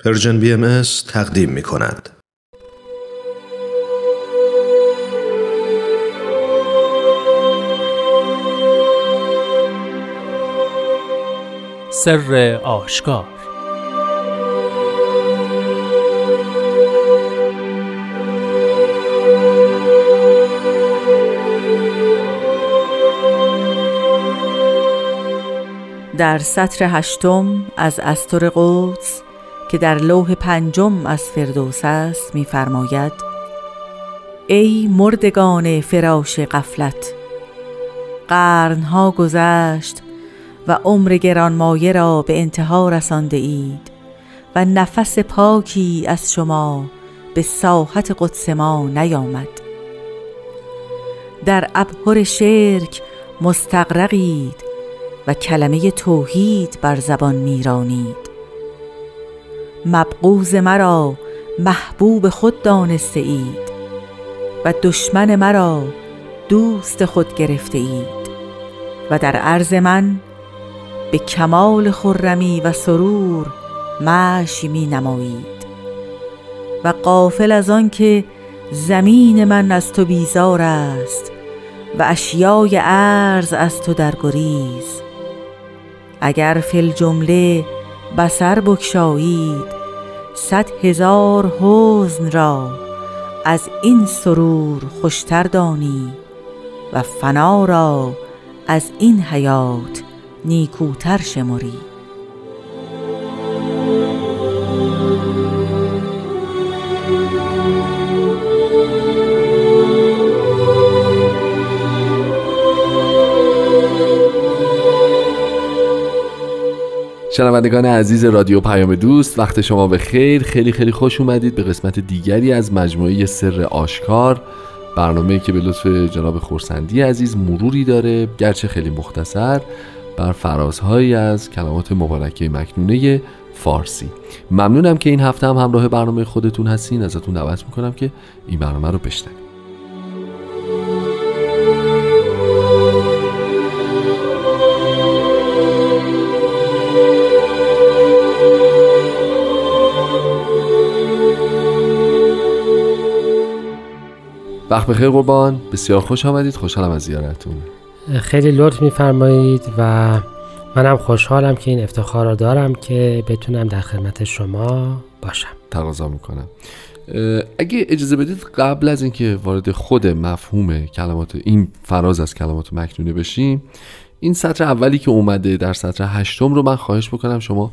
پرژن بی ام تقدیم می کند. سر آشکار در سطر هشتم از استر قدس که در لوح پنجم از فردوس است می‌فرماید ای مردگان فراش قفلت قرنها گذشت و عمر گرانمایه را به انتها رسانده اید و نفس پاکی از شما به ساحت قدس ما نیامد. در ابهر شرک مستقرقید و کلمه توحید بر زبان میرانید. مبغوز مرا محبوب خود دانسته اید و دشمن مرا دوست خود گرفته اید و در عرض من به کمال خرمی و سرور مشی می نمایید و قافل از آن که زمین من از تو بیزار است و اشیای عرض از تو در گریز. اگر فی جمله بسر بکشایید صد هزار حزن را از این سرور خوشتر دانی و فنا را از این حیات نیکوتر شمری. شنوندگان عزیز رادیو پیام دوست وقت شما به خیر. خیلی خیلی خوش اومدید به قسمت دیگری از مجموعه سر آشکار. برنامه که به لطف جناب خورسندی عزیز مروری داره گرچه خیلی مختصر بر فرازهایی از کلمات مبارکه مکنونه فارسی. ممنونم که این هفته هم همراه برنامه خودتون هستین. ازتون دعوت می‌کنم که این برنامه رو بشنوید. وقت بخیر قربان. بسیار خوش آمدید. خوشحالم از زیارتتون. خیلی لطف میفرمایید و منم خوشحالم که این افتخار رو دارم که بتونم در خدمت شما باشم. تقاضا می‌کنم. اگه اجازه بدید قبل از اینکه وارد خود مفهوم کلمات این فراز از کلمات مکنونه بشیم این سطر اولی که اومده در سطر هشتم رو من خواهش بکنم شما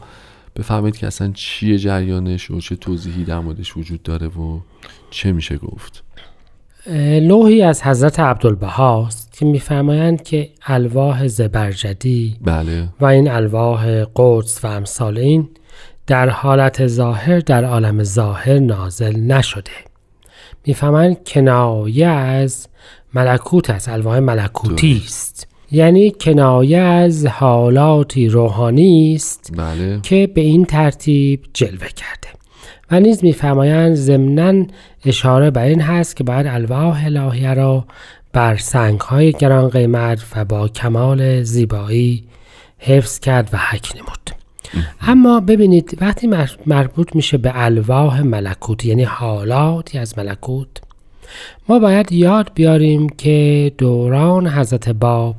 بفهمید که اصلا چیه جریانش و چه توضیحی در موردش وجود داره و چه میشه گفت. لوحی از حضرت عبدالبهاست که میفرمایند که الواح زبرجدی بله. و این الواح قدس و امثال این در حالت ظاهر در عالم ظاهر نازل نشده. می‌فهمند کنایه از ملکوت است الواح ملکوتی است. یعنی کنایه از حالاتی روحانی است بله. که به این ترتیب جلوه کرده. و نیز میفرمایند ضمنا اشاره بر این هست که باید الواح الهیه را بر سنگ های گران قیمت و با کمال زیبایی حفظ کرد و حک نمود. اما ببینید وقتی مربوط میشه به الواح ملکوت یعنی حالاتی از ملکوت ما باید یاد بیاریم که دوران حضرت باب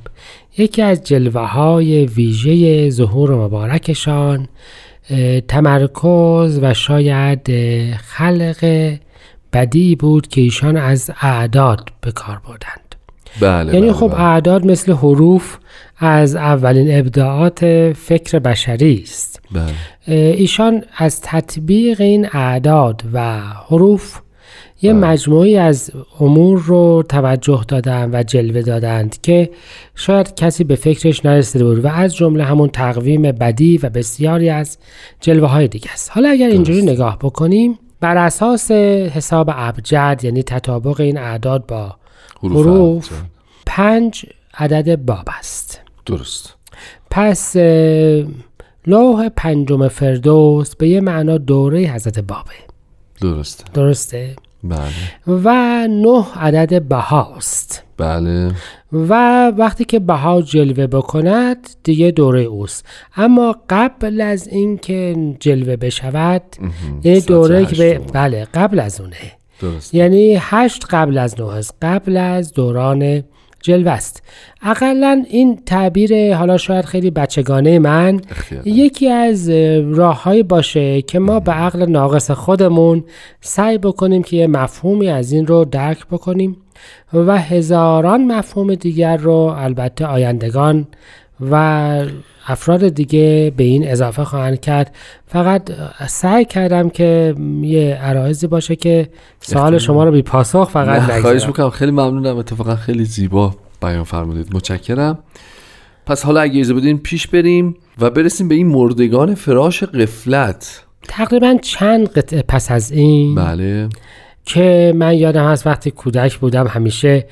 یکی از جلوه های ویژه ظهور مبارکشان تمرکز و شاید خلق بدی بود که ایشان از اعداد به کار بردند بله یعنی بله خب بله. اعداد مثل حروف از اولین ابداعات فکر بشری است بله. ایشان از تطبیق این اعداد و حروف یه بله. مجموعی از امور رو توجه دادن و جلوه دادند که شاید کسی به فکرش نرسیده بود و از جمله همون تقویم بدی و بسیاری از جلوه های دیگه است. حالا اگر اینجوری نگاه بکنیم بر اساس حساب ابجد یعنی تطابق این اعداد با حروف ابجد. پنج عدد باب است. درست. پس لوح پنجم فردوس به یه معنا دوره حضرت بابه. درسته. درسته؟ بله. و نه عدد بهاست بله. و وقتی که بها جلوه بکند دیگه دوره اوست. اما قبل از اینکه جلوه بشود یعنی دوره که. بله قبل از اونه. درست یعنی هشت قبل از نه است. قبل از دوران جلوه است اقلا این تعبیر حالا شاید خیلی بچگانه من. یکی از راههایی باشه که ما به عقل ناقص خودمون سعی بکنیم که یه مفهومی از این رو درک بکنیم و هزاران مفهوم دیگر رو البته آیندگان و افراد دیگه به این اضافه خواهند کرد. فقط سعی کردم که یه عرایزی باشه که سوال شما رو بی پاسخ فقط نه، خواهش نگذارم می‌کنم. خیلی ممنونم. اتفاقا خیلی زیبا بیان فرمودید. متشکرم. پس حالا اگه اجازه بدین پیش بریم و برسیم به این مردگان فراش قفلت تقریبا چند قطعه پس از این بله. که من یادم هست وقتی کودک بودم همیشه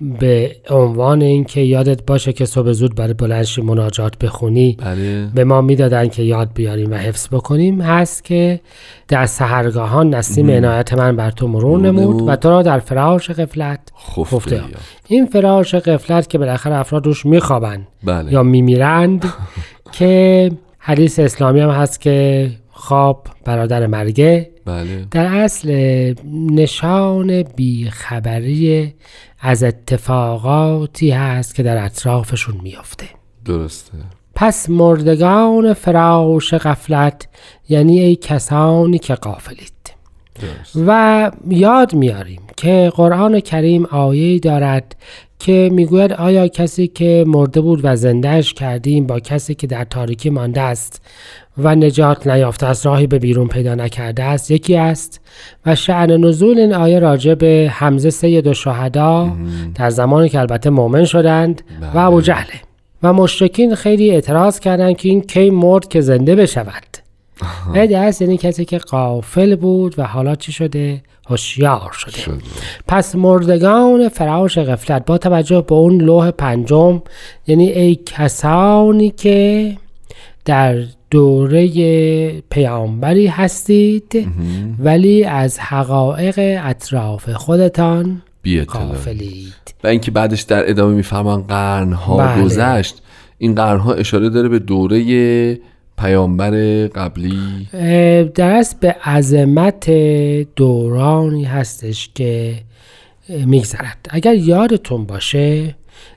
به عنوان اینکه یادت باشه که صبح زود برای بلنشی مناجات بخونی. بله. به ما می‌دادن که یاد بیاریم و حفظ بکنیم. هست که در سهرگاهان نسیم عنایت من بر تو مرور نمود. و تو را در فراش غفلت خفته. این فراش غفلت که بالاخره افراد روش میخوابن بله. یا میمیرند که حدیث اسلامی هم هست که خواب برادر مرگه. بله. در اصل نشان بیخبری از اتفاقاتی هست که در اطرافشون میافته. درسته. پس مردگان فراش غفلت یعنی ای کسانی که غافلید. درست. و یاد میاریم که قرآن کریم آیه دارد که می‌گوید آیا کسی که مرده بود و زندهش کردیم با کسی که در تاریکی مانده است و نجات نیافته است راهی به بیرون پیدا نکرده است یکی است و شعن نزول این آیه راجع به حمزه سید و شهدا در زمانی که البته مؤمن شدند و ابو جهله و مشرکین خیلی اعتراض کردند که این کی مرد که زنده بشود. عید است یعنی کسی که قافل بود و حالا چی شده؟ هوشیار شده. شده. پس مردگان فراش غفلت با توجه به اون لوح پنجم یعنی ای کسانی که در دوره پیامبری هستید ولی از حقایق اطراف خودتان غافلید. و اینکه بعدش در ادامه میفرمان قرنها بله. گذشت این قرنها اشاره داره به دوره پیامبر قبلی. درست به عظمت دورانی هستش که میگذرد. اگر یادتون باشه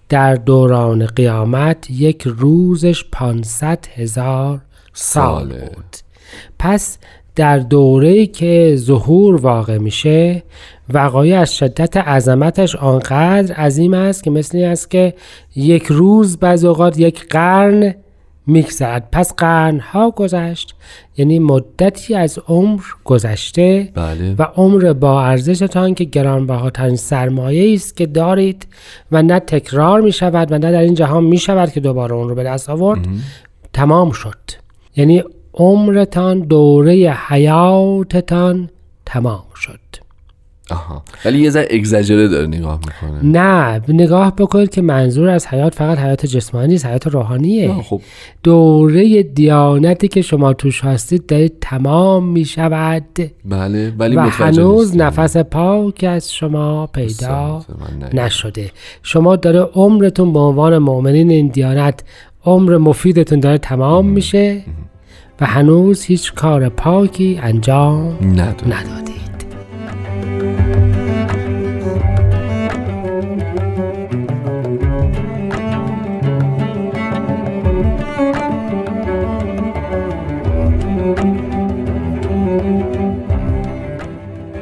در دوران قیامت یک روزش 500 هزار سال. بود. پس در دوره که ظهور واقع میشه وقایع از شدت عظمتش آنقدر عظیم است که مثل این است که یک روز بعض اوقات یک قرن میگذرد پس قرنها گذشت یعنی مدتی از عمر گذشته بله. و عمر با ارزشتان که گرانبهاترین سرمایه است که دارید و نه تکرار می شود و نه در این جهان می شود که دوباره اون رو به دست آورد تمام شد. یعنی عمرتان دوره حیاتتان تمام شد. آها. ولی یه ذره اگزاجره داره نگاه می‌کنه. نه نگاه بکنید که منظور از حیات فقط حیات جسمانی است حیات روحانیه. خب. دوره دیانتی که شما توش هستید دارید تمام می شود بله ولی و هنوز نیستم. نفس پاک از شما پیدا. نشده. شما داره عمرتون به عنوان مؤمنین این دیانت عمر مفیدتون داره تمام میشه و هنوز هیچ کار پاکی انجام ندادید.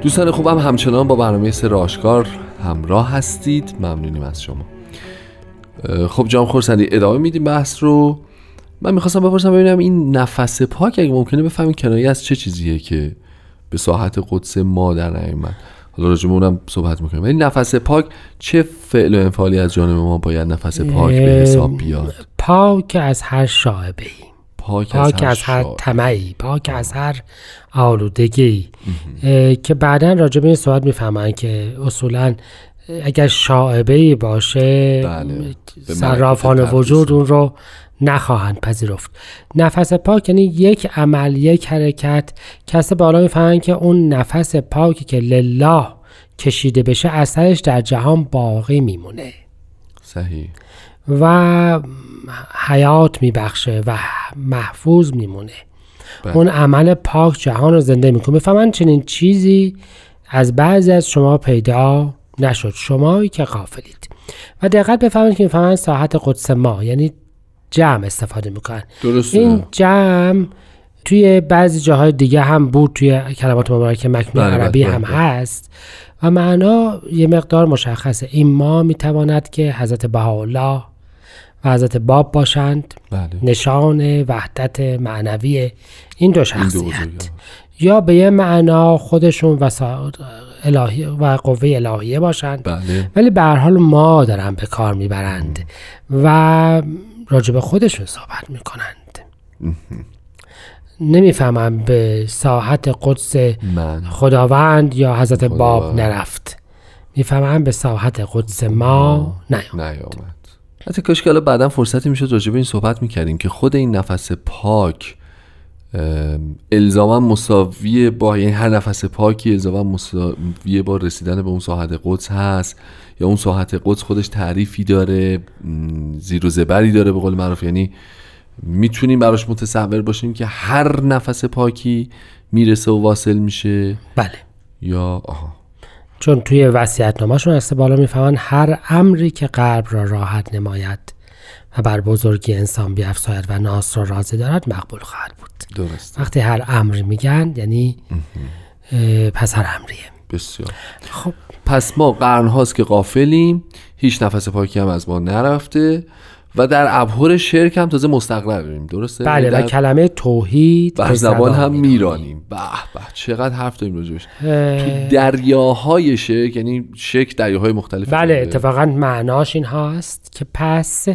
دوستان خوبم همچنان با برنامه سر آشکار همراه هستید. ممنونیم از شما. خب جام خورسندی ادامه میدیم بحث رو. من می‌خواستم بپرسم ببینم این نفس پاک اگه ممکنه بفهمین کنایه از چه چیزیه که به ساحت قدس ما در نیومد. حالا راجع به اونم صحبت می‌کنیم. ولی نفس پاک چه فعل و انفعالی از جانب ما باید نفس پاک به حساب بیاد؟ پاک از هر شاعبه پاک, پاک از هر. طمعی. پاک از هر آلودگی. که بعدا راجع به این صحبت می‌فهمن که اصولا اگر شاعبه ای باشه بله. صرافان وجود. اون رو نخواهند پذیرفت نفس پاک یعنی یک عمل یک حرکت کسی بالا می‌فهمن که اون نفس پاکی که لله کشیده بشه اثرش در جهان باقی میمونه صحیح و حیات میبخشه و محفوظ میمونه بله. اون عمل پاک جهان رو زنده می‌کنه می‌فهمن چنین چیزی از بعضی از شما پیدا نشد. شمایی که غافلید. و دقت بفهمید که می‌فهمن ساحت قدس ما یعنی جمع استفاده می‌کنن. درسته. این جمع توی بعضی جاهای دیگه هم بود توی کلمات مبارکه مکنون بله، عربی بله، هم بله. هست. و معنا یه مقدار مشخصه. این ما می‌تواند که حضرت بهاءالله و حضرت باب باشند. بله. نشان وحدت معنوی این دو این دو شخصیت. یا به یه معنا خودشون وسا... الهی و قوه الهیه باشند. بله. ولی به هر حال ما دارن به کار می‌برند و راجع به خودشون صحبت می‌کنند. نمی‌فهمم به ساحت قدس من. خداوند یا حضرت باب خداوند. نرفت. می‌فهمم به ساحت قدس ما نیامد. حتی کاش که بعدا فرصتی می‌شد راجع به این صحبت می‌کردیم که خود این نفس پاک الزاما مساوی با یعنی هر نفس پاکی الزاما مساوی با رسیدن به اون ساحت قدس هست. یا اون ساحت قدس خودش تعریفی داره زیر و زبری داره به قول معروف. یعنی می‌تونیم براش متصور باشیم که هر نفس پاکی می‌رسه و واصل میشه. بله. یا آها. چون توی وصیت‌نامه‌شون از بالا می‌فهمن هر امری که قلب را راحت نماید و بر بزرگی انسان بیافزاید و ناس را راضی دارد مقبول خواهد بود. درست وقتی هر امری میگن یعنی پس هر امریه. بسیار. خب. پس ما قرن هاست که غافلیم هیچ نفس پاکی هم از ما نرفته و در ابهر شرک هم تازه مستقریم درسته؟ بله و در کلمه توحید بر زبان هم می‌رانیم. به به چقدر حرف داریم راجبش. اه، تو دریاهای شرک یعنی شرک دریاهای مختلف بله. اتفاقا معناش این هاست که پس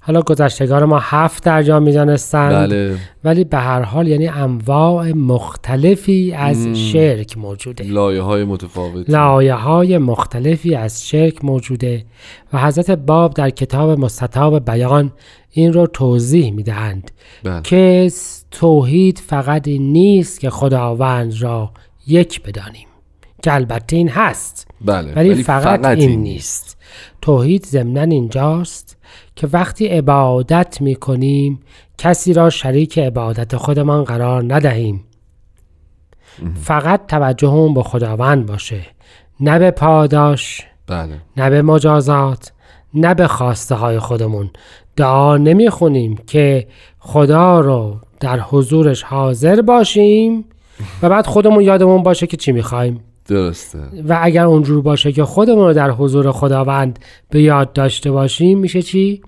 حالا گذشتگان ما هفت درجا می‌دانستند. بله. ولی به هر حال یعنی انواع مختلفی از شرک موجوده. لایه های متفاوت. لایه های مختلفی از شرک موجوده و حضرت باب در کتاب مستطاب بیان این رو توضیح می‌دهند بله. که توحید فقط این نیست که خداوند را یک بدانیم. که البته این هست. بله ولی, فقط, این نیست. توحید ضمنا اینجاست که وقتی عبادت می کنیم کسی را شریک عبادت خودمان قرار ندهیم. فقط توجهمون به خداوند باشه. نه به پاداش بله. نه به مجازات نه به خواسته های خودمون. دعا نمی خونیم که خدا رو در حضورش حاضر باشیم و بعد خودمون یادمون باشه که چی می‌خوایم. درسته و اگر اونجور باشه که خودمون رو در حضور خداوند به یاد داشته باشیم میشه چی؟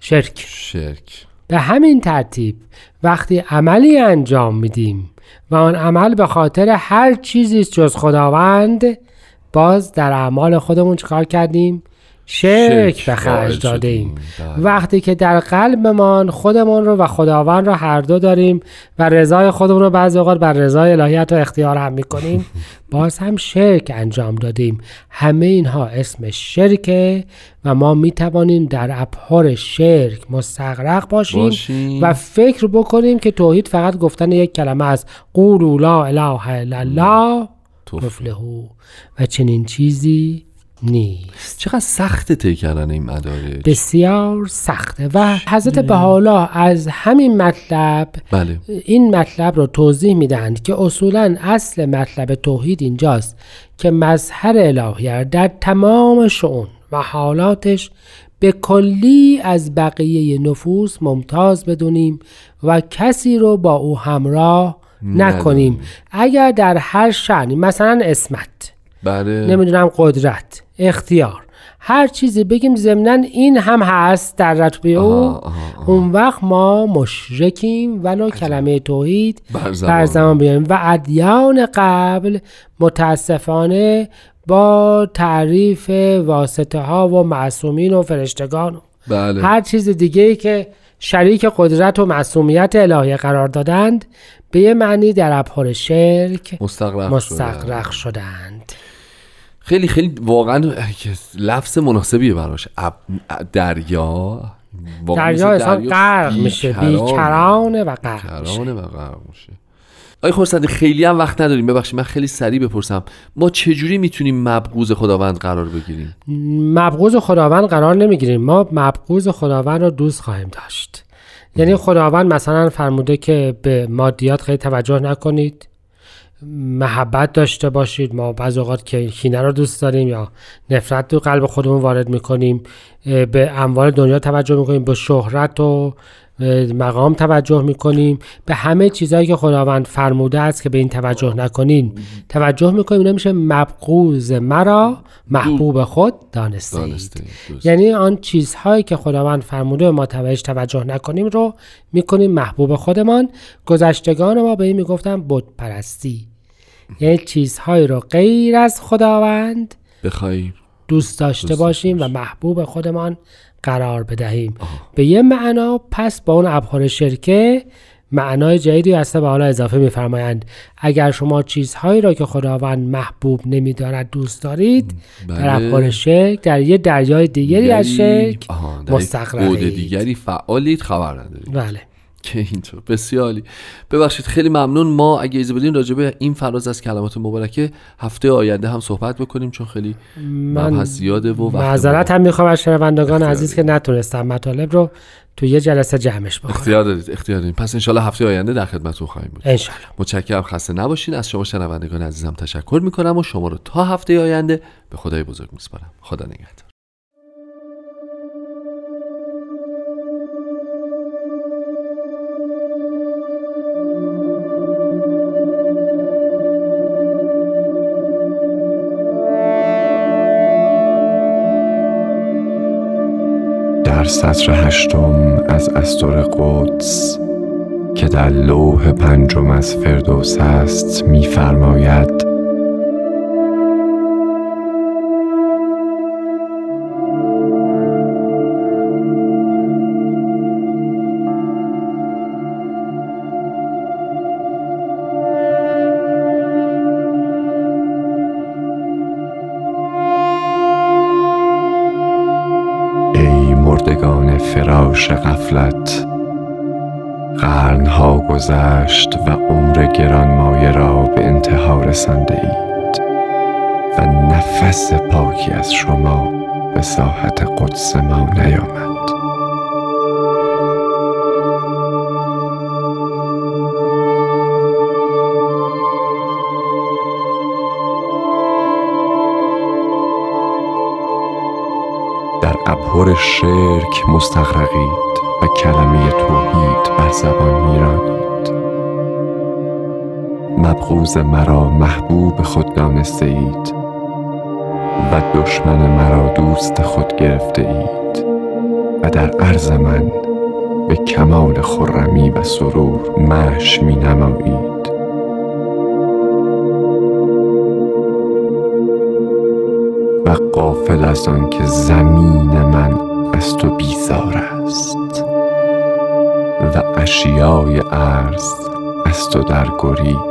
شرک شرک به همین ترتیب وقتی عملی انجام میدیم و آن عمل به خاطر هر چیزی است جز خداوند باز در اعمال خودمون چیکار کردیم؟ شرک به خرج داده ایم. بله. وقتی که در قلبمان خودمون رو و خداوند رو هر دو داریم و رضای خودمون رو بعضی اوقات بر رضای الهیت و اختیار هم می‌کنیم باز هم شرک انجام دادیم همه اینها اسم شرکه و ما می‌توانیم در ابهار شرک مستغرق باشیم, باشیم. و فکر بکنیم که توحید فقط گفتن یک کلمه است قولوا لا اله الا الله و چنین چیزی نیست. چقدر سخته طی کردن این مدارج بسیار سخته و حضرت بهاءالله از همین مطلب بله. این مطلب رو توضیح می‌دهند که اصولا اصل مطلب توحید اینجاست که مظهر الهیه در تمام شعون و حالاتش به کلی از بقیه نفوس ممتاز بدونیم و کسی رو با او همراه نکنیم. اگر در هر شعنی مثلا اسمت بله. نمی‌دونم قدرت اختیار. هر چیزی بگیم ضمنا این هم هست در رتبه او. اون وقت ما مشرکیم ولو کلمه توحید بر زمان بیاریم و ادیان قبل متاسفانه با تعریف واسطه ها و معصومین و فرشتگان بله. هر چیز دیگه ای که شریک قدرت و معصومیت الهی قرار دادند به یه معنی در ابهار شرک مستقرق شدن. مستقرق شدند. خیلی خیلی واقعا لفظ مناسبیه براش. دریا. دریا انسان غرق میشه بیکرانه و غرق کرانه و غرق میشه. آقای خورسندی خیلی هم وقت نداریم. ببخشید من خیلی سریع بپرسم. ما چجوری می‌تونیم مبغوز خداوند قرار بگیریم؟ مبغوز خداوند قرار نمی‌گیریم. ما مبغوز خداوند رو دوست خواهیم داشت. یعنی خداوند مثلا فرموده که به مادیات خیلی توجه نکنید. محبت داشته باشید. ما بعض اوقات که کینه رو دوست داریم یا نفرت تو قلب خودمون وارد می‌کنیم به اموال دنیا توجه می‌کنیم به شهرت و مقام توجه می‌کنیم. به همه چیزهایی که خداوند فرموده است که به این توجه نکنین. توجه می‌کنیم نمیشه مبغوز مرا محبوب خود دانستید. یعنی آن چیزهایی که خداوند فرموده ما توجه توجه نکنیم رو می‌کنیم محبوب خودمان. گذشتگان ما به این می‌گفتن بت پرستی. یعنی چیزهایی رو غیر از خداوند بخوای دوست داشته دوست باشیم و محبوب خودمان قرار بدهیم. به یه معنا پس با اون ابهار شرکه معنای جدیدی هسته به حالا اضافه میفرمایند. اگر شما چیزهایی را که خداوند محبوب نمیدارد دوست دارید در بله. ابهار شرک در یه دریای دیگری از شرک در. بعد دیگری فعالید خبر ندارید. بله. که اینطور. بسیاری ببخشید خیلی ممنون. ما اگه ایزه بدین راجع به این فراز از کلمات مبارکه هفته آینده هم صحبت بکنیم چون خیلی من زیاده و معذرت هم می‌خوام از شنوندگان عزیز که نتونستم مطالب رو تو یه جلسه جمعش بکنم اختیار دارید اختیار دارید پس انشالله هفته آینده در خدمتتون خواهیم بود. انشالله متشکرم خسته نباشین. از شما شنوندگان عزیزم تشکر می‌کنم و شما رو تا هفته آینده به خدای بزرگ میسپارم. خدا نگهدار. سطر هشتم از استور قدس که در لوح پنجم از فردوس است می‌فرماید فراش غفلت. قرنها گذشت و عمر گرانمایه را به انتها رسانده اید و نفس پاکی از شما به ساحت قدس ما نیامد. ابهر شرک مستغرقید و کلمه توحید بر زبان میرانید. مبغوز مرا محبوب خود دانسته اید و دشمن مرا دوست خود گرفته اید و در عرض من به کمال خرمی و سرور مش می نمایید. و قافل از آن که زمین من از تو بیزار است و اشیای ارز از تو در گریز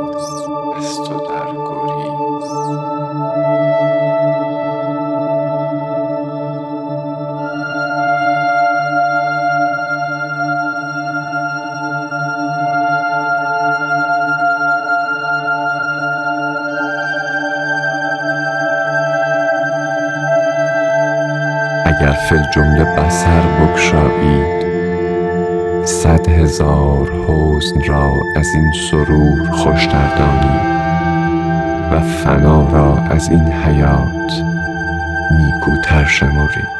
اگر فل جمله بسر بگشایید صد هزار حزن را از این سرور خوشتر دانید و فنا را از این حیات نیکوتر شمرید.